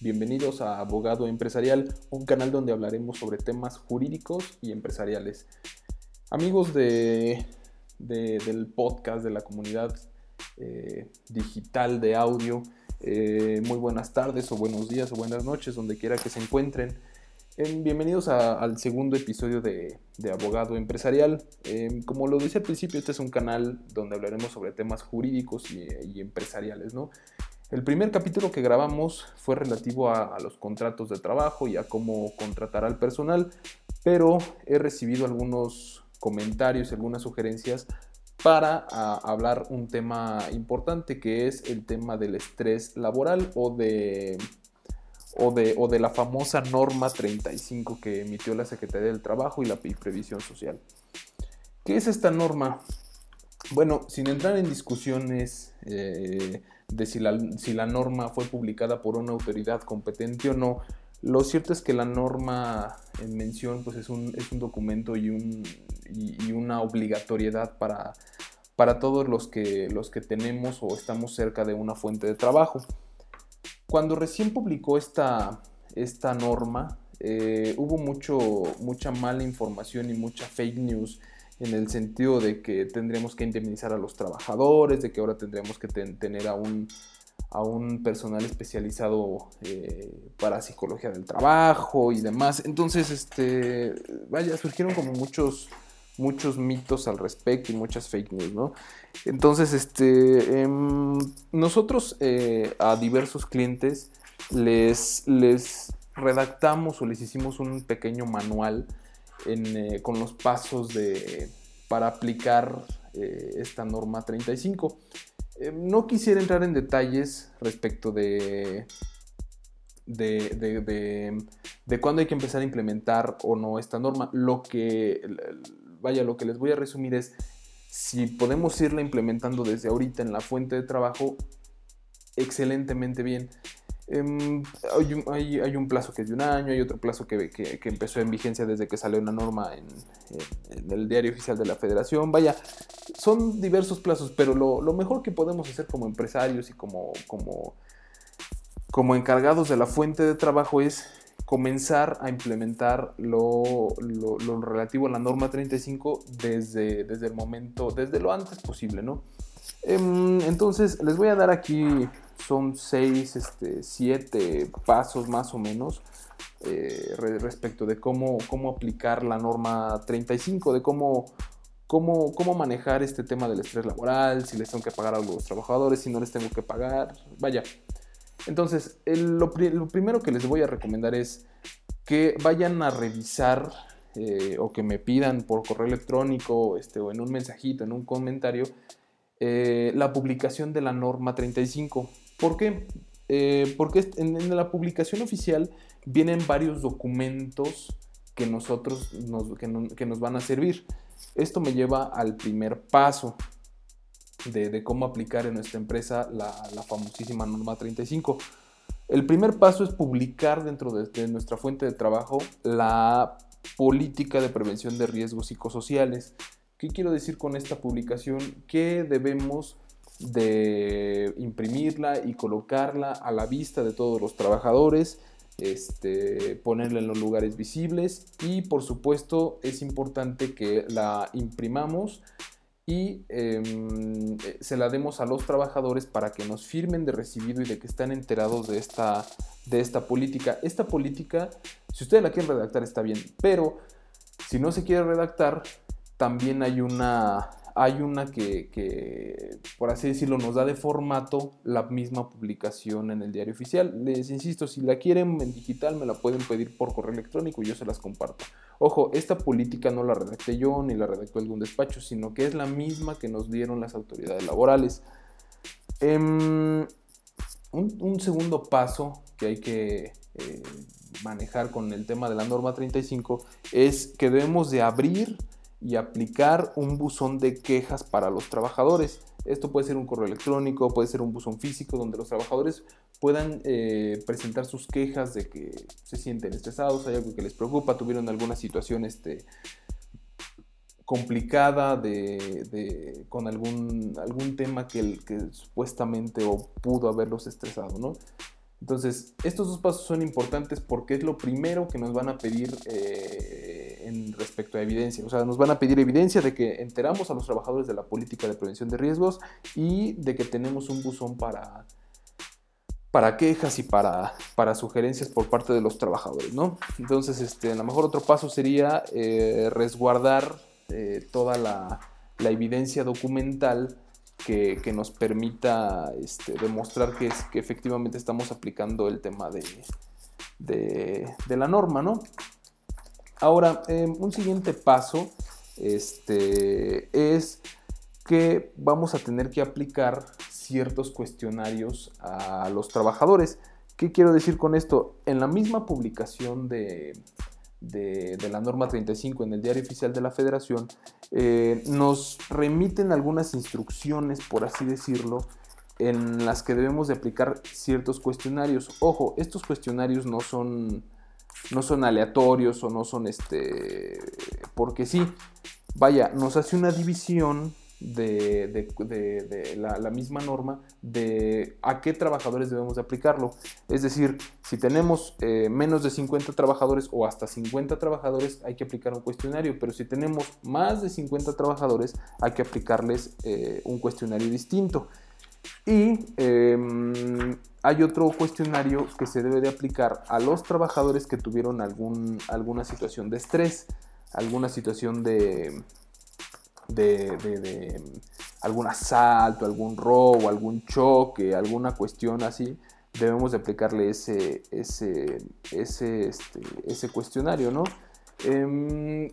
Bienvenidos a Abogado Empresarial, un canal donde hablaremos sobre temas jurídicos y empresariales. Amigos de, del podcast de la comunidad eh, digital de audio, eh, muy buenas tardes o buenos días o buenas noches, donde quiera que se encuentren. Bienvenidos al segundo episodio de, Abogado Empresarial. Em, como lo decía al principio, este es un canal donde hablaremos sobre temas jurídicos y empresariales, ¿no? El primer capítulo que grabamos fue relativo a, los contratos de trabajo y a cómo contratar al personal, pero he recibido algunos comentarios, algunas sugerencias para hablar un tema importante que es el tema del estrés laboral o de, o de, o de la famosa norma 35 que emitió la Secretaría del Trabajo y la Previsión Social. ¿Qué es esta norma? Bueno, sin entrar en discusiones eh, de si la, si la norma fue publicada por una autoridad competente o no. Lo cierto es que la norma en mención pues es, un, es un documento y, un, y, una obligatoriedad para, para todos los que, los que tenemos o estamos cerca de una fuente de trabajo. Cuando recién publicó esta, esta norma, eh, hubo mucho, mucha mala información y mucha fake news en el sentido de que tendríamos que indemnizar a los trabajadores, de que ahora tendríamos que tener a un, a un personal especializado eh, para psicología del trabajo y demás. Entonces, este, vaya, surgieron como muchos, muchos mitos al respecto y muchas fake news, ¿no? Entonces, este, em, nosotros eh, a diversos clientes les, les redactamos o les hicimos un pequeño manual eh, con los pasos de, para aplicar eh, esta norma 35. Eh, no quisiera entrar en detalles respecto de, de, de, cuándo hay que empezar a implementar o no esta norma. Lo que, vaya, lo que les voy a resumir es, si podemos irla implementando desde ahorita en la fuente de trabajo, excelentemente bien. Em, hay, un, plazo que es de un año, hay otro plazo que, empezó en vigencia desde que salió una norma en, el diario oficial de la federación. Vaya, son diversos plazos, pero lo, mejor que podemos hacer como empresarios y como, como, como encargados de la fuente de trabajo es comenzar a implementar lo, relativo a la norma 35 desde, desde el momento, desde lo antes posible, ¿no? Em, entonces, les voy a dar aquí son seis, este, siete pasos más o menos eh, respecto de cómo, cómo aplicar la norma 35, de cómo, cómo, cómo manejar este tema del estrés laboral, si les tengo que pagar a los trabajadores, si no les tengo que pagar, vaya. Entonces, lo, primero que les voy a recomendar es que vayan a revisar eh, o que me pidan por correo electrónico este, o en un mensajito, en un comentario, eh, la publicación de la norma 35. ¿Por qué? Eh, porque en, la publicación oficial vienen varios documentos que nosotros nos, que, nos van a servir. Esto me lleva al primer paso de, cómo aplicar en nuestra empresa la, famosísima norma 35. El primer paso es publicar dentro de, de, nuestra fuente de trabajo la política de prevención de riesgos psicosociales. ¿Qué quiero decir con esta publicación? Que debemos de imprimirla y colocarla a la vista de todos los trabajadores, este, ponerla en los lugares visibles y por supuesto es importante que la imprimamos y em, se la demos a los trabajadores para que nos firmen de recibido y de que estén enterados de esta, de esta política. Esta política, si ustedes la quieren redactar está bien, pero si no se quiere redactar, también hay una hay una que, por así decirlo, nos da de formato la misma publicación en el diario oficial. Les insisto, si la quieren en digital, me la pueden pedir por correo electrónico y yo se las comparto. Ojo, esta política no la redacté yo ni la redactó algún despacho, sino que es la misma que nos dieron las autoridades laborales. Em, un, segundo paso que hay que eh, manejar con el tema de la norma 35 es que debemos de abrir y aplicar un buzón de quejas para los trabajadores. Esto puede ser un correo electrónico, puede ser un buzón físico donde los trabajadores puedan eh, presentar sus quejas de que se sienten estresados, hay algo que les preocupa, tuvieron alguna situación este, complicada de, con algún, algún tema que, que supuestamente o pudo haberlos estresado, ¿no? Entonces, estos dos pasos son importantes porque es lo primero que nos van a pedir eh, en respecto a evidencia. O sea, nos van a pedir evidencia de que enteramos a los trabajadores de la política de prevención de riesgos y de que tenemos un buzón para, para quejas y para, para sugerencias por parte de los trabajadores, ¿no? Entonces, este, a lo mejor otro paso sería eh, resguardar eh, toda la, la evidencia documental que, nos permita este, demostrar que, es, que efectivamente estamos aplicando el tema de, la norma, ¿no? Ahora, em, un siguiente paso este, es que vamos a tener que aplicar ciertos cuestionarios a los trabajadores. ¿Qué quiero decir con esto? En la misma publicación de, de, la norma 35 en el diario oficial de la federación, eh, nos remiten algunas instrucciones, por así decirlo, en las que debemos de aplicar ciertos cuestionarios. Ojo, estos cuestionarios no son, no son aleatorios o no son este, porque sí, vaya, nos hace una división de, la, misma norma de a qué trabajadores debemos de aplicarlo. Es decir, si tenemos eh, menos de 50 trabajadores o hasta 50 trabajadores, hay que aplicar un cuestionario, pero si tenemos más de 50 trabajadores, hay que aplicarles eh, un cuestionario distinto. Y em, hay otro cuestionario que se debe de aplicar a los trabajadores que tuvieron algún, alguna situación de estrés, alguna situación de, de, algún asalto, algún robo, algún choque, alguna cuestión así, debemos de aplicarle ese, ese, ese, este, ese cuestionario, ¿no? Em,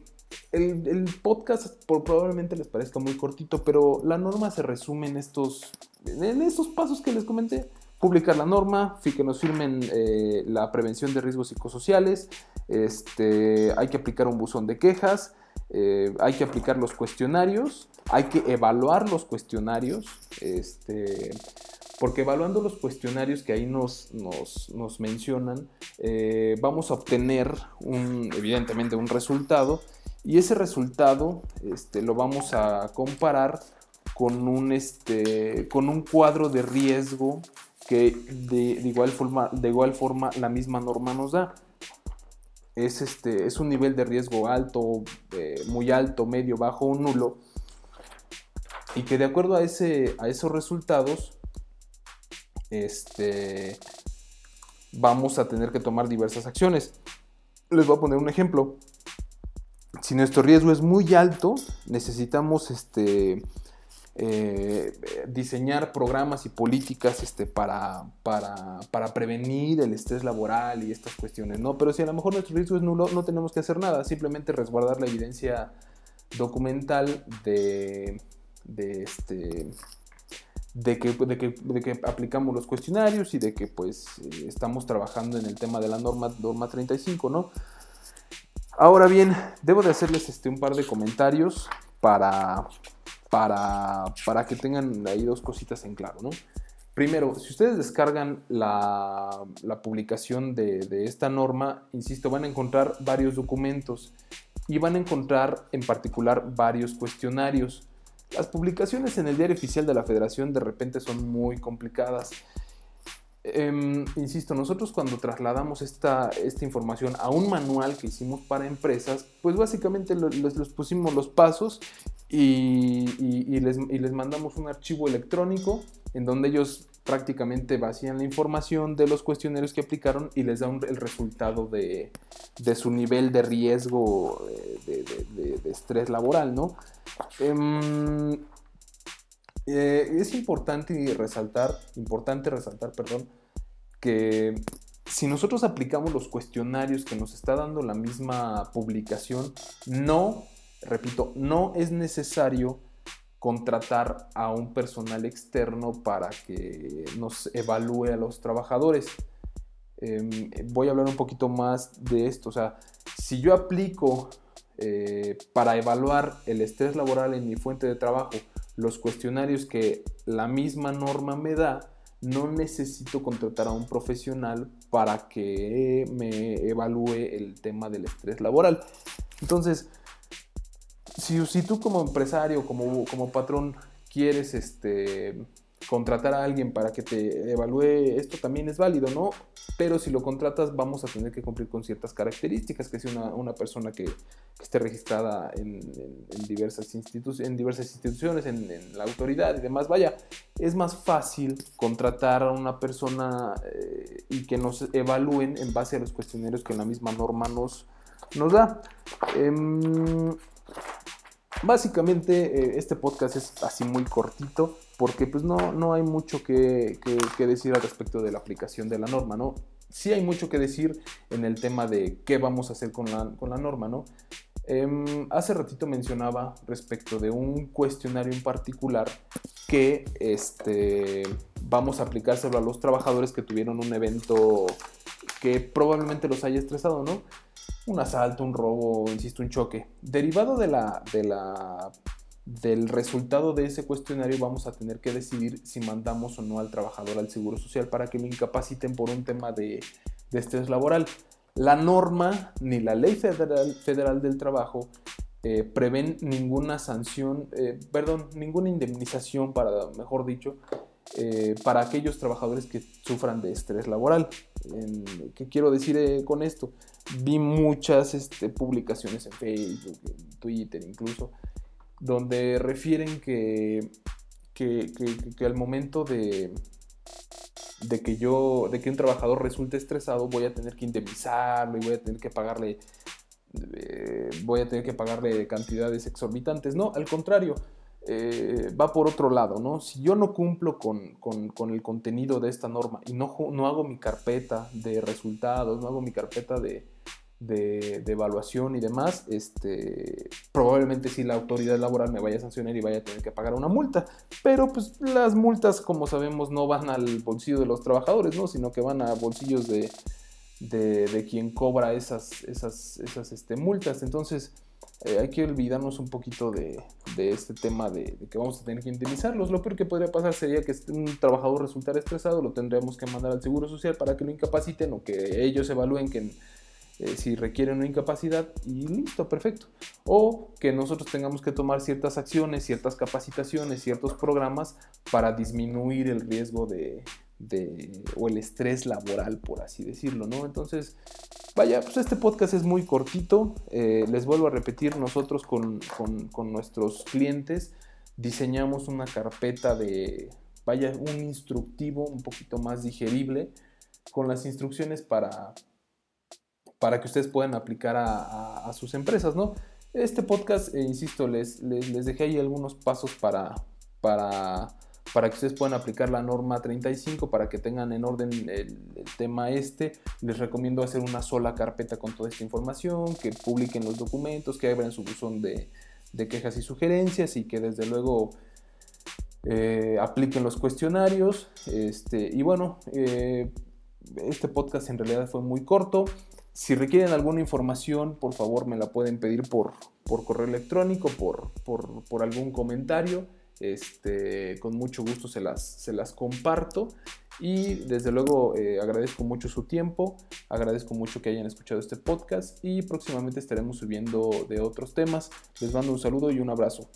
el, el, podcast probablemente les parezca muy cortito, pero la norma se resume en estos, en estos pasos que les comenté. Publicar la norma, que nos firmen eh, la prevención de riesgos psicosociales, este, hay que aplicar un buzón de quejas, eh, hay que aplicar los cuestionarios, hay que evaluar los cuestionarios, este, porque evaluando los cuestionarios que ahí nos, nos, mencionan, eh, vamos a obtener un, evidentemente un resultado y ese resultado este, lo vamos a comparar con un, este, con un cuadro de riesgo que de, igual forma, de igual forma la misma norma nos da es, este, es un nivel de riesgo alto, eh, muy alto, medio, bajo o nulo. Y que de acuerdo a, ese, a esos resultados, este, vamos a tener que tomar diversas acciones. Les voy a poner un ejemplo. Si nuestro riesgo es muy alto, necesitamos este, eh, diseñar programas y políticas este, para, para, prevenir el estrés laboral y estas cuestiones, ¿no? Pero si a lo mejor nuestro riesgo es nulo, no tenemos que hacer nada, simplemente resguardar la evidencia documental de, de, este, de, que, de, que, de que aplicamos los cuestionarios y de que pues estamos trabajando en el tema de la norma, norma 35, ¿no? Ahora bien, debo de hacerles este, un par de comentarios para, para, que tengan ahí dos cositas en claro, ¿no? Primero, si ustedes descargan la, publicación de, esta norma, insisto, van a encontrar varios documentos y van a encontrar en particular varios cuestionarios. Las publicaciones en el diario oficial de la federación de repente son muy complicadas. Em, insisto, nosotros cuando trasladamos esta, esta, información a un manual que hicimos para empresas, pues básicamente les pusimos los pasos y, les, mandamos un archivo electrónico en donde ellos prácticamente vacían la información de los cuestionarios que aplicaron y les dan el resultado de, su nivel de riesgo eh, de, estrés laboral, ¿no? Em, eh, es importante resaltar, importante resaltar, perdón, que si nosotros aplicamos los cuestionarios que nos está dando la misma publicación, no repito, no es necesario contratar a un personal externo para que nos evalúe a los trabajadores. Em, voy a hablar un poquito más de esto. O sea, si yo aplico eh, para evaluar el estrés laboral en mi fuente de trabajo los cuestionarios que la misma norma me da, no necesito contratar a un profesional para que me evalúe el tema del estrés laboral. Entonces, si, tú como empresario, como, como patrón, quieres este, contratar a alguien para que te evalúe esto también es válido, ¿no? Pero si lo contratas vamos a tener que cumplir con ciertas características, que sea una, persona que, esté registrada en, diversas instituciones, en, la autoridad y demás. Vaya, es más fácil contratar a una persona eh, y que nos evalúen en base a los cuestionarios que la misma norma nos, nos da. Em, básicamente eh, este podcast es así muy cortito porque pues no, no hay mucho que, decir al respecto de la aplicación de la norma, ¿no? Sí hay mucho que decir en el tema de qué vamos a hacer con la, con la norma, ¿no? Em, hace ratito mencionaba respecto de un cuestionario en particular que este, vamos a aplicárselo a los trabajadores que tuvieron un evento que probablemente los haya estresado, ¿no? Un asalto, un robo, insisto, un choque. Derivado de la, de la del resultado de ese cuestionario vamos a tener que decidir si mandamos o no al trabajador al Seguro Social para que lo incapaciten por un tema de, estrés laboral. La norma ni la ley federal, federal del trabajo eh, prevén ninguna sanción, eh, perdón, ninguna indemnización, para, mejor dicho, eh, para aquellos trabajadores que sufran de estrés laboral. ¿Qué quiero decir con esto? Vi muchas este, publicaciones en Facebook, en Twitter incluso, donde refieren que, que, al momento de, de que yo, de que un trabajador resulte estresado, voy a tener que indemnizarlo y voy a tener que pagarle, eh, voy a tener que pagarle cantidades exorbitantes. No, al contrario, eh, va por otro lado, ¿no? Si yo no cumplo con, con, el contenido de esta norma y no, no hago mi carpeta de resultados, no hago mi carpeta de, de, evaluación y demás, este, probablemente si la autoridad laboral me vaya a sancionar y vaya a tener que pagar una multa. Pero pues las multas, como sabemos, no van al bolsillo de los trabajadores, ¿no? Sino que van a bolsillos de, de, quien cobra esas, esas, esas este, multas. Entonces, eh, hay que olvidarnos un poquito de, de este tema de, que vamos a tener que indemnizarlos. Lo peor que podría pasar sería que un trabajador resultara estresado, lo tendríamos que mandar al Seguro Social para que lo incapaciten o que ellos evalúen que eh, si requiere una incapacidad y listo, perfecto. O que nosotros tengamos que tomar ciertas acciones, ciertas capacitaciones, ciertos programas para disminuir el riesgo de, o el estrés laboral, por así decirlo, ¿no? Entonces, vaya, pues este podcast es muy cortito. Eh, les vuelvo a repetir, nosotros con, con nuestros clientes diseñamos una carpeta de, vaya, un instructivo un poquito más digerible con las instrucciones para para que ustedes puedan aplicar a, sus empresas, ¿no? Este podcast, eh, insisto, les, les, dejé ahí algunos pasos para, para, para que ustedes puedan aplicar la norma 35, para que tengan en orden el, tema este. Les recomiendo hacer una sola carpeta con toda esta información, que publiquen los documentos, que abran su buzón de, de quejas y sugerencias y que desde luego eh, apliquen los cuestionarios. Este, y bueno, eh, este podcast en realidad fue muy corto. Si requieren alguna información, por favor me la pueden pedir por, por correo electrónico, por, por, algún comentario. Este, con mucho gusto se las, se las comparto. Y desde luego eh, agradezco mucho su tiempo, agradezco mucho que hayan escuchado este podcast y próximamente estaremos subiendo de otros temas. Les mando un saludo y un abrazo.